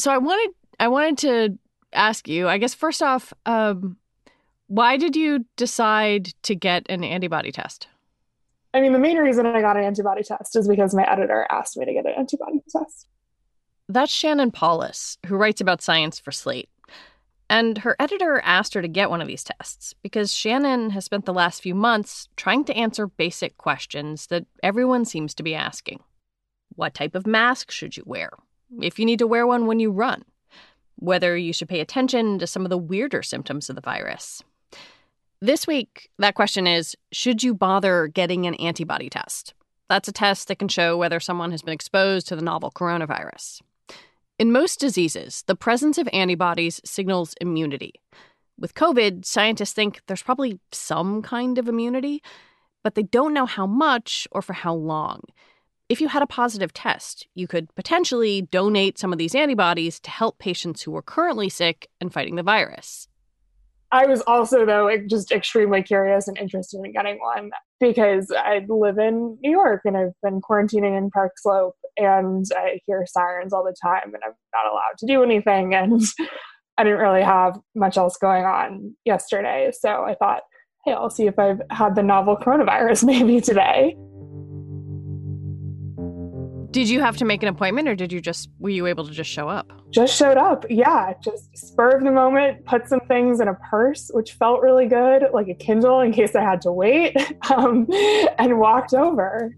So I wanted I wanted to ask you, I guess first off, um, why did you decide to get an antibody test? I mean, the main reason I got an antibody test is because my editor asked me to get an antibody test. That's Shannon Palus, who writes about science for Slate. And her editor asked her to get one of these tests because Shannon has spent the last few months trying to answer basic questions that everyone seems to be asking. What type of mask should you wear? If you need to wear one when you run? Whether you should pay attention to some of the weirder symptoms of the virus? This week, that question is Should you bother getting an antibody test? That's a test that can show whether someone has been exposed to the novel coronavirus. In most diseases, the presence of antibodies signals immunity. With COVID, scientists think there's probably some kind of immunity, but they don't know how much or for how long. If you had a positive test, you could potentially donate some of these antibodies to help patients who are currently sick and fighting the virus. I was also, though, just extremely curious and interested in getting one because I live in New York and I've been quarantining in Park Slope and I hear sirens all the time and I'm not allowed to do anything. And I didn't really have much else going on yesterday. So I thought, hey, I'll see if I've had the novel coronavirus maybe today. Did you have to make an appointment or did you just, were you able to just show up? Just showed up. Yeah. Just spur of the moment, put some things in a purse, which felt really good, like a Kindle in case I had to wait, um, and walked over.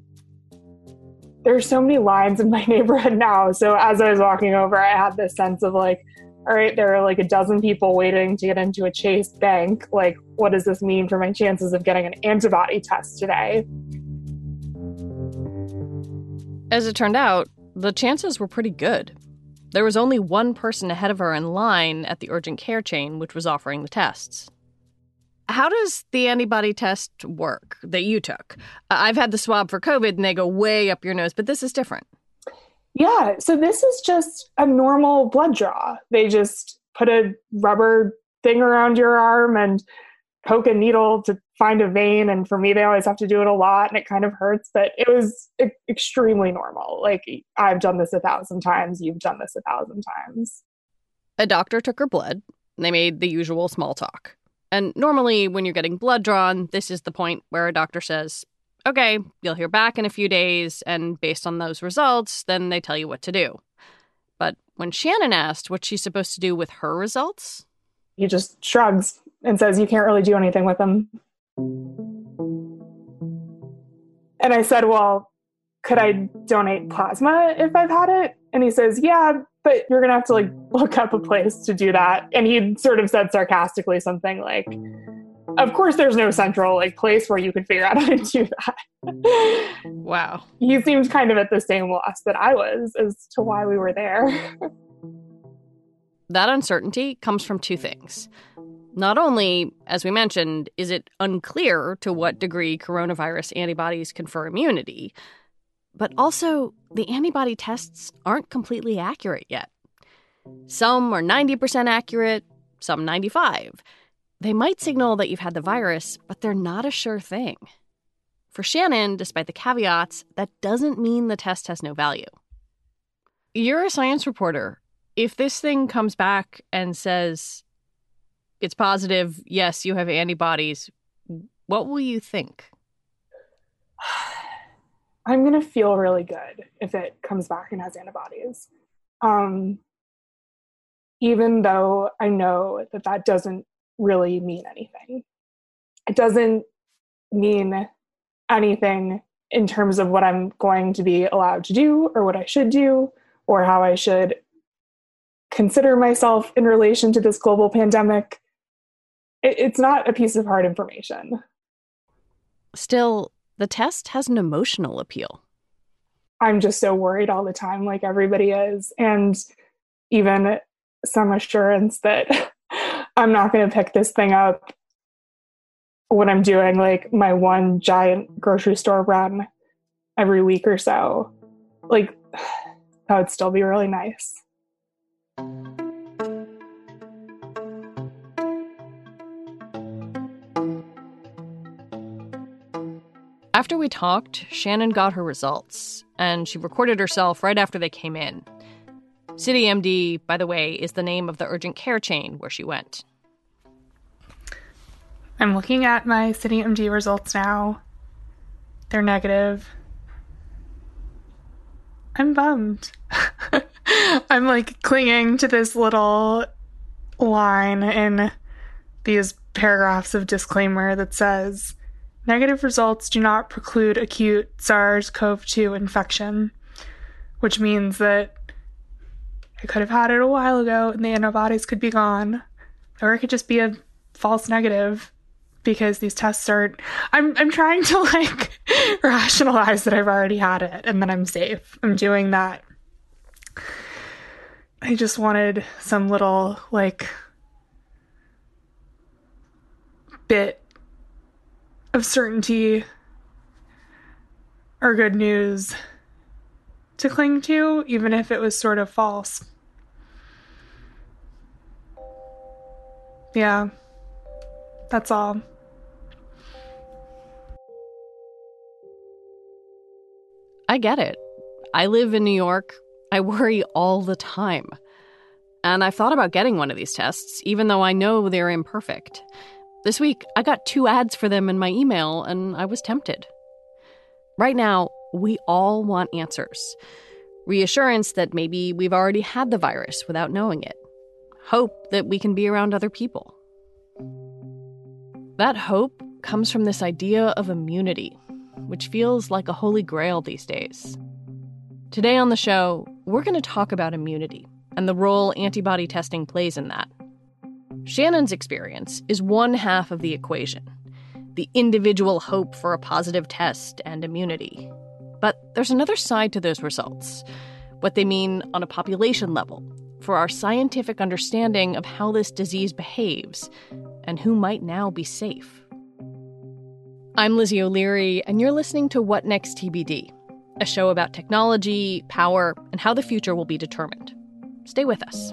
There's so many lines in my neighborhood now. So as I was walking over, I had this sense of like, all right, there are like a dozen people waiting to get into a Chase bank. Like, what does this mean for my chances of getting an antibody test today? As it turned out, the chances were pretty good. There was only one person ahead of her in line at the urgent care chain, which was offering the tests. How does the antibody test work that you took? Uh, I've had the swab for COVID and they go way up your nose, but this is different. Yeah, so this is just a normal blood draw. They just put a rubber thing around your arm and poke a needle to find a vein and for me they always have to do it a lot and it kind of hurts but it was e- extremely normal like i've done this a thousand times you've done this a thousand times a doctor took her blood they made the usual small talk and normally when you're getting blood drawn this is the point where a doctor says okay you'll hear back in a few days and based on those results then they tell you what to do but when shannon asked what she's supposed to do with her results he just shrugs and says you can't really do anything with them and I said, Well, could I donate plasma if I've had it? And he says, Yeah, but you're going to have to like mm. look up a place to do that. And he sort of said sarcastically something like, of course there's no central like place where you could figure out how to do that. Mm. wow. He seemed kind of at the same loss that I was as to why we were there. that uncertainty comes from two things. Not only, as we mentioned, is it unclear to what degree coronavirus antibodies confer immunity, but also the antibody tests aren't completely accurate yet. Some are 90% accurate, some 95. They might signal that you've had the virus, but they're not a sure thing. For Shannon, despite the caveats, that doesn't mean the test has no value. You're a science reporter. If this thing comes back and says it's positive, yes, you have antibodies, what will you think? I'm going to feel really good if it comes back and has antibodies. Um, even though I know that that doesn't really mean anything. It doesn't mean anything in terms of what I'm going to be allowed to do or what I should do or how I should consider myself in relation to this global pandemic it, it's not a piece of hard information. Still, the test has an emotional appeal. I'm just so worried all the time, like everybody is. And even some assurance that I'm not going to pick this thing up when I'm doing like my one giant grocery store run every week or so. Like, that would still be really nice. After we talked, Shannon got her results, and she recorded herself right after they came in. CityMD, by the way, is the name of the urgent care chain where she went. I'm looking at my CityMD results now. They're negative. I'm bummed. I'm like clinging to this little line in these paragraphs of disclaimer that says negative results do not preclude acute SARS CoV 2 infection, which means that I could have had it a while ago and the antibodies could be gone, or it could just be a false negative because these tests are I'm I'm trying to like rationalize that I've already had it and that I'm safe. I'm doing that. I just wanted some little like bit of certainty or good news to cling to, even if it was sort of false. Yeah, that's all. I get it. I live in New York. I worry all the time. And I've thought about getting one of these tests, even though I know they're imperfect. This week, I got two ads for them in my email, and I was tempted. Right now, we all want answers reassurance that maybe we've already had the virus without knowing it, hope that we can be around other people. That hope comes from this idea of immunity which feels like a holy grail these days. Today on the show, we're going to talk about immunity and the role antibody testing plays in that. Shannon's experience is one half of the equation the individual hope for a positive test and immunity. But there's another side to those results what they mean on a population level, for our scientific understanding of how this disease behaves and who might now be safe. I'm Lizzie O'Leary, and you're listening to What Next TBD, a show about technology, power, and how the future will be determined. Stay with us.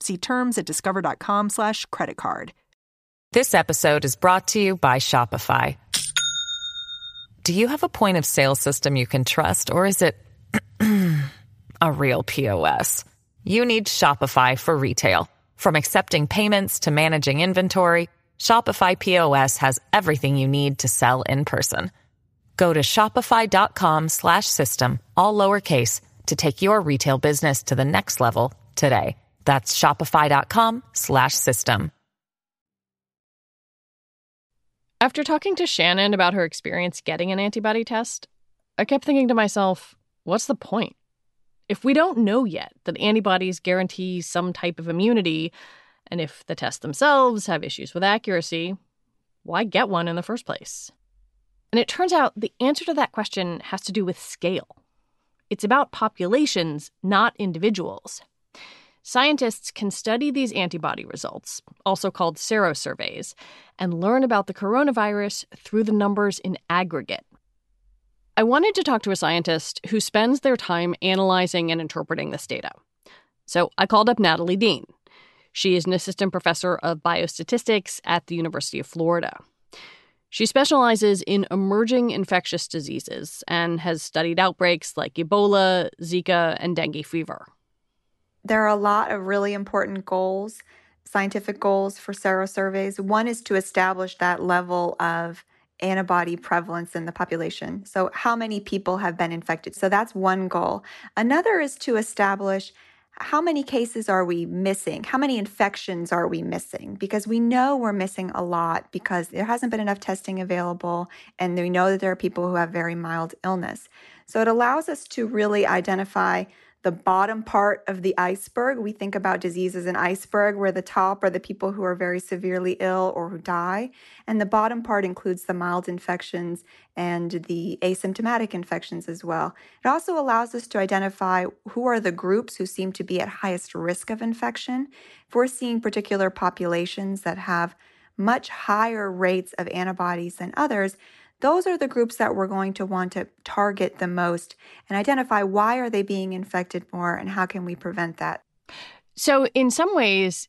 See terms at discover.com slash credit card. This episode is brought to you by Shopify. Do you have a point of sale system you can trust, or is it a real POS? You need Shopify for retail. From accepting payments to managing inventory, Shopify POS has everything you need to sell in person. Go to shopify.com slash system, all lowercase, to take your retail business to the next level today. That's shopify.com slash system. After talking to Shannon about her experience getting an antibody test, I kept thinking to myself, what's the point? If we don't know yet that antibodies guarantee some type of immunity, and if the tests themselves have issues with accuracy, why get one in the first place? And it turns out the answer to that question has to do with scale. It's about populations, not individuals. Scientists can study these antibody results, also called serosurveys, and learn about the coronavirus through the numbers in aggregate. I wanted to talk to a scientist who spends their time analyzing and interpreting this data. So I called up Natalie Dean. She is an assistant professor of biostatistics at the University of Florida. She specializes in emerging infectious diseases and has studied outbreaks like Ebola, Zika, and dengue fever. There are a lot of really important goals, scientific goals for serosurveys. One is to establish that level of antibody prevalence in the population. So, how many people have been infected? So, that's one goal. Another is to establish how many cases are we missing? How many infections are we missing? Because we know we're missing a lot because there hasn't been enough testing available, and we know that there are people who have very mild illness. So, it allows us to really identify the bottom part of the iceberg. We think about disease as an iceberg, where the top are the people who are very severely ill or who die. And the bottom part includes the mild infections and the asymptomatic infections as well. It also allows us to identify who are the groups who seem to be at highest risk of infection. If we're seeing particular populations that have much higher rates of antibodies than others, those are the groups that we're going to want to target the most and identify why are they being infected more and how can we prevent that. So in some ways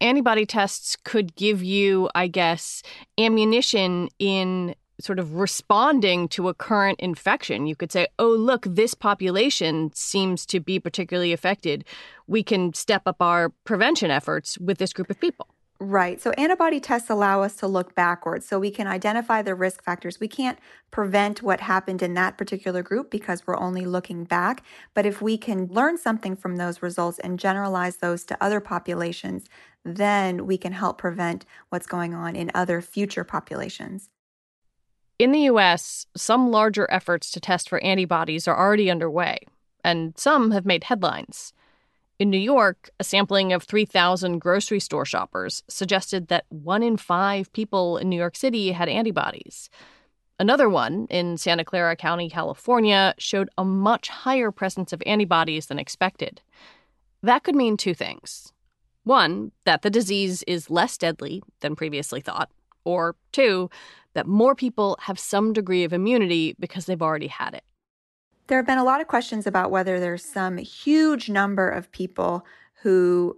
antibody tests could give you I guess ammunition in sort of responding to a current infection. You could say, oh, look, this population seems to be particularly affected. We can step up our prevention efforts with this group of people. Right. So antibody tests allow us to look backwards so we can identify the risk factors. We can't prevent what happened in that particular group because we're only looking back. But if we can learn something from those results and generalize those to other populations, then we can help prevent what's going on in other future populations. In the US, some larger efforts to test for antibodies are already underway, and some have made headlines. In New York, a sampling of 3,000 grocery store shoppers suggested that one in five people in New York City had antibodies. Another one in Santa Clara County, California, showed a much higher presence of antibodies than expected. That could mean two things. One, that the disease is less deadly than previously thought, or two, that more people have some degree of immunity because they've already had it. There have been a lot of questions about whether there's some huge number of people who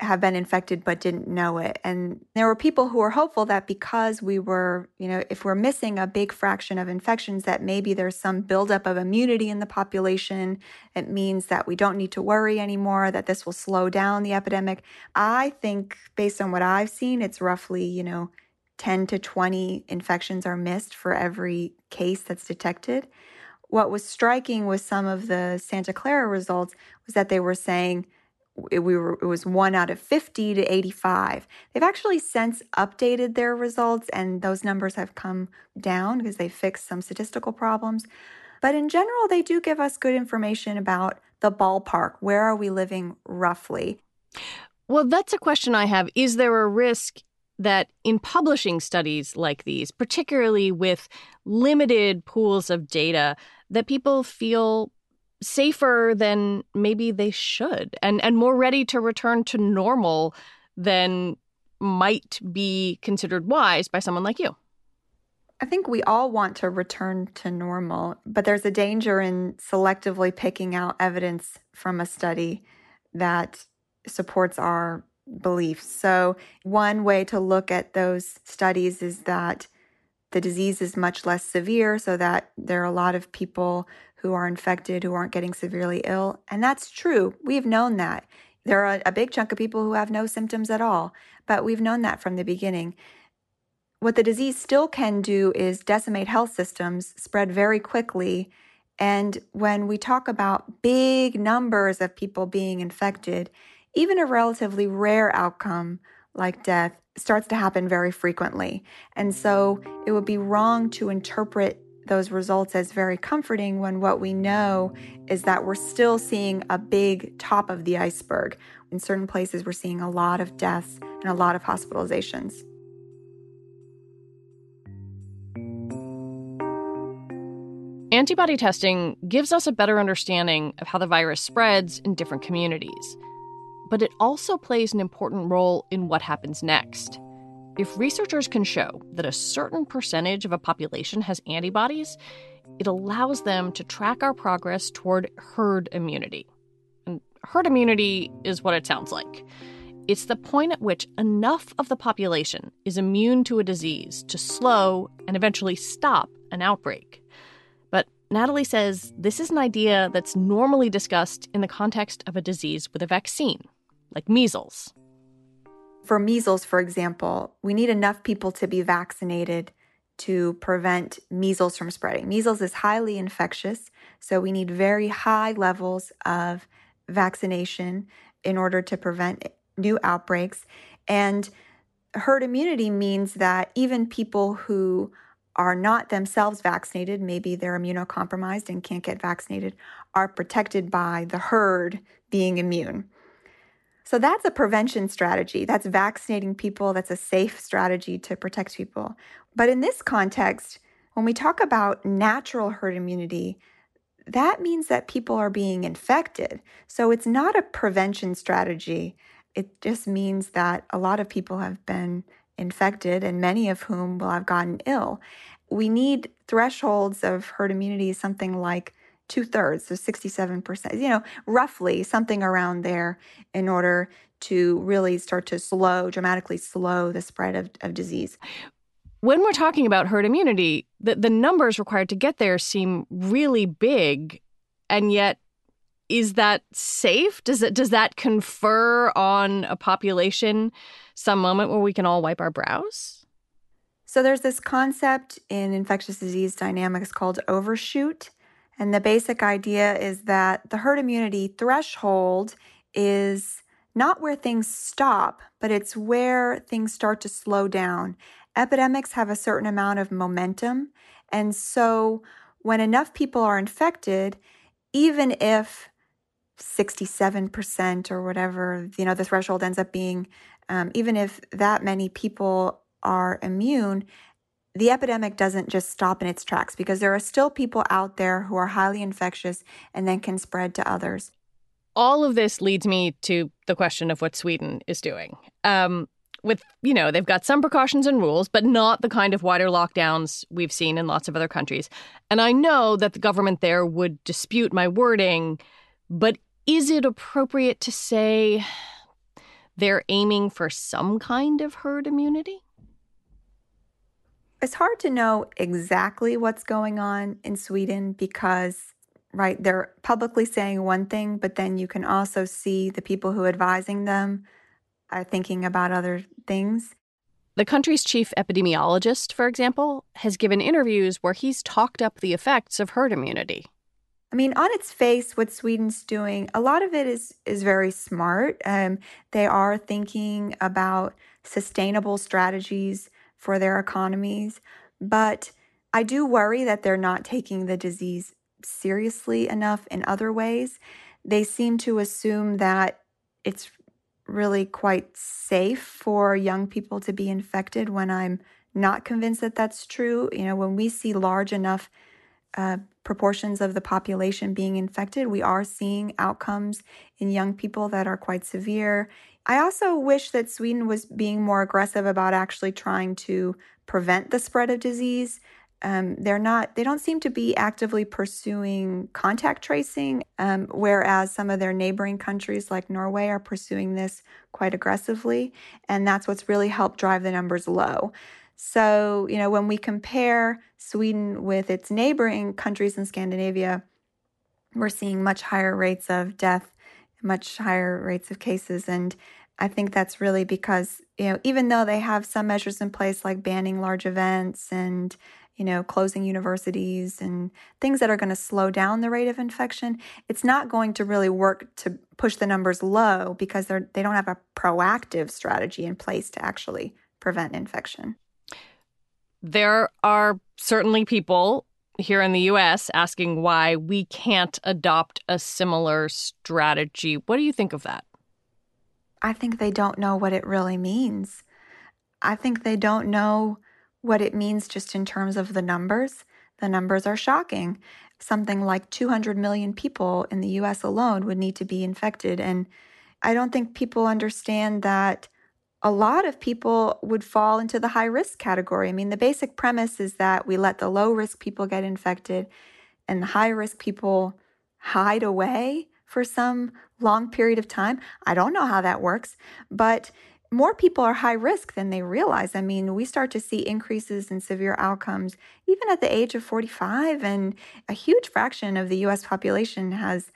have been infected but didn't know it. And there were people who were hopeful that because we were, you know, if we're missing a big fraction of infections, that maybe there's some buildup of immunity in the population. It means that we don't need to worry anymore, that this will slow down the epidemic. I think, based on what I've seen, it's roughly, you know, 10 to 20 infections are missed for every case that's detected what was striking with some of the Santa Clara results was that they were saying it, we were, it was one out of 50 to 85. They've actually since updated their results, and those numbers have come down because they fixed some statistical problems. But in general, they do give us good information about the ballpark. Where are we living roughly? Well, that's a question I have. Is there a risk that in publishing studies like these, particularly with limited pools of data, that people feel safer than maybe they should and and more ready to return to normal than might be considered wise by someone like you. I think we all want to return to normal, but there's a danger in selectively picking out evidence from a study that supports our beliefs. So, one way to look at those studies is that the disease is much less severe, so that there are a lot of people who are infected who aren't getting severely ill. And that's true. We've known that. There are a big chunk of people who have no symptoms at all, but we've known that from the beginning. What the disease still can do is decimate health systems, spread very quickly. And when we talk about big numbers of people being infected, even a relatively rare outcome like death starts to happen very frequently. And so it would be wrong to interpret those results as very comforting when what we know is that we're still seeing a big top of the iceberg. In certain places, we're seeing a lot of deaths and a lot of hospitalizations. Antibody testing gives us a better understanding of how the virus spreads in different communities but it also plays an important role in what happens next. If researchers can show that a certain percentage of a population has antibodies, it allows them to track our progress toward herd immunity. And herd immunity is what it sounds like. It's the point at which enough of the population is immune to a disease to slow and eventually stop an outbreak. But Natalie says this is an idea that's normally discussed in the context of a disease with a vaccine, like measles. For measles, for example, we need enough people to be vaccinated to prevent measles from spreading. Measles is highly infectious, so we need very high levels of vaccination in order to prevent new outbreaks. And herd immunity means that even people who are not themselves vaccinated, maybe they're immunocompromised and can't get vaccinated, are protected by the herd being immune. So that's a prevention strategy. That's vaccinating people. That's a safe strategy to protect people. But in this context, when we talk about natural herd immunity, that means that people are being infected. So it's not a prevention strategy. It just means that a lot of people have been infected and many of whom will have gotten ill. We need thresholds of herd immunity, something like two thirds, so 67%, you know, roughly something around there in order to really start to slow, dramatically slow the spread of, of disease. When we're talking about herd immunity, the, the numbers required to get there seem really big. And yet, is that safe? Does it does that confer on a population some moment where we can all wipe our brows? So there's this concept in infectious disease dynamics called overshoot. And the basic idea is that the herd immunity threshold is not where things stop, but it's where things start to slow down. Epidemics have a certain amount of momentum. And so when enough people are infected, even if 67% or whatever, you know, the threshold ends up being, um, even if that many people are immune, the epidemic doesn't just stop in its tracks because there are still people out there who are highly infectious and then can spread to others. All of this leads me to the question of what Sweden is doing. Um, with, you know, they've got some precautions and rules, but not the kind of wider lockdowns we've seen in lots of other countries. And I know that the government there would dispute my wording, but is it appropriate to say they're aiming for some kind of herd immunity? It's hard to know exactly what's going on in Sweden because, right, they're publicly saying one thing, but then you can also see the people who are advising them are thinking about other things. The country's chief epidemiologist, for example, has given interviews where he's talked up the effects of herd immunity. I mean, on its face, what Sweden's doing, a lot of it is is very smart. Um, they are thinking about sustainable strategies for their economies. But I do worry that they're not taking the disease seriously enough in other ways. They seem to assume that it's really quite safe for young people to be infected when I'm not convinced that that's true. You know, when we see large enough uh, proportions of the population being infected, we are seeing outcomes in young people that are quite severe. I also wish that Sweden was being more aggressive about actually trying to prevent the spread of disease. Um, they're not, they don't seem to be actively pursuing contact tracing, um, whereas some of their neighboring countries like Norway are pursuing this quite aggressively. And that's what's really helped drive the numbers low. So, you know, when we compare Sweden with its neighboring countries in Scandinavia, we're seeing much higher rates of death much higher rates of cases. And I think that's really because, you know, even though they have some measures in place like banning large events and, you know, closing universities and things that are going to slow down the rate of infection, it's not going to really work to push the numbers low because they're they don't have a proactive strategy in place to actually prevent infection. There are certainly people here in the US asking why we can't adopt a similar strategy. What do you think of that? I think they don't know what it really means. I think they don't know what it means just in terms of the numbers. The numbers are shocking. Something like 200 million people in the US alone would need to be infected. And I don't think people understand that a lot of people would fall into the high risk category. I mean, the basic premise is that we let the low risk people get infected and the high risk people hide away for some long period of time. I don't know how that works, but more people are high risk than they realize. I mean, we start to see increases in severe outcomes even at the age of 45, and a huge fraction of the US population has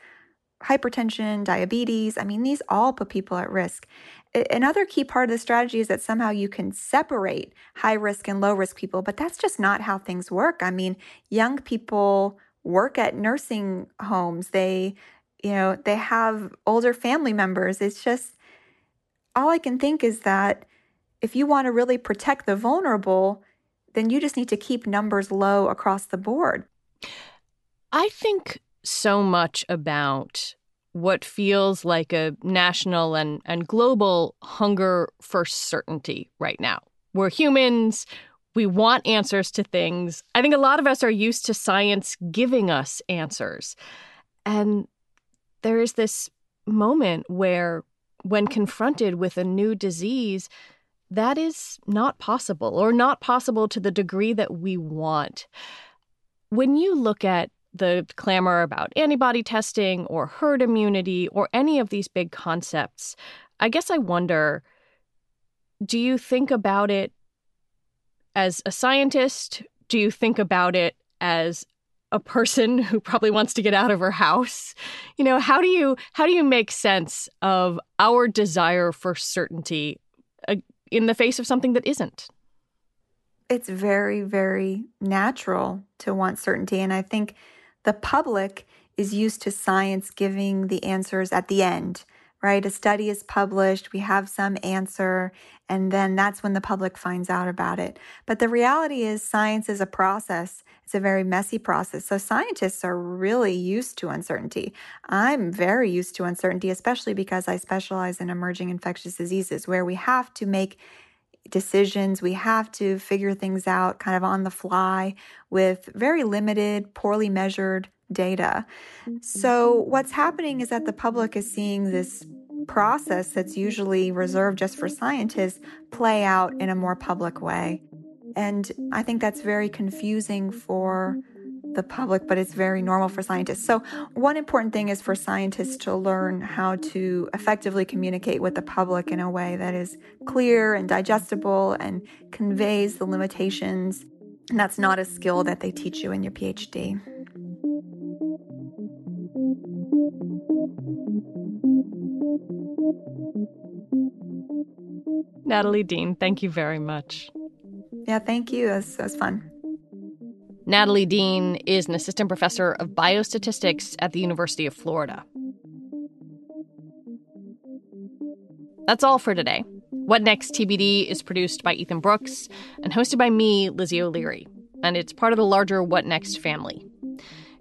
hypertension, diabetes. I mean, these all put people at risk. Another key part of the strategy is that somehow you can separate high risk and low risk people, but that's just not how things work. I mean, young people work at nursing homes. They, you know, they have older family members. It's just all I can think is that if you want to really protect the vulnerable, then you just need to keep numbers low across the board. I think so much about what feels like a national and, and global hunger for certainty right now. We're humans. We want answers to things. I think a lot of us are used to science giving us answers. And there is this moment where when confronted with a new disease, that is not possible or not possible to the degree that we want. When you look at the clamor about antibody testing or herd immunity or any of these big concepts, I guess I wonder do you think about it as a scientist? Do you think about it as a person who probably wants to get out of her house you know how do you how do you make sense of our desire for certainty uh, in the face of something that isn't it's very very natural to want certainty and i think the public is used to science giving the answers at the end right? A study is published, we have some answer, and then that's when the public finds out about it. But the reality is, science is a process. It's a very messy process. So, scientists are really used to uncertainty. I'm very used to uncertainty, especially because I specialize in emerging infectious diseases where we have to make decisions. We have to figure things out kind of on the fly with very limited, poorly measured data. Mm-hmm. So, what's happening is that the public is seeing this process that's usually reserved just for scientists play out in a more public way. And I think that's very confusing for the public, but it's very normal for scientists. So, one important thing is for scientists to learn how to effectively communicate with the public in a way that is clear and digestible and conveys the limitations. And that's not a skill that they teach you in your PhD. Natalie Dean, thank you very much. Yeah, thank you. It was, it was fun. Natalie Dean is an assistant professor of biostatistics at the University of Florida. That's all for today. What Next TBD is produced by Ethan Brooks and hosted by me, Lizzie O'Leary, and it's part of the larger What Next family.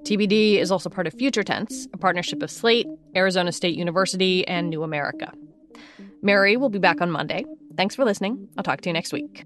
TBD is also part of Future Tense, a partnership of Slate, Arizona State University, and New America. Mary will be back on Monday. Thanks for listening. I'll talk to you next week.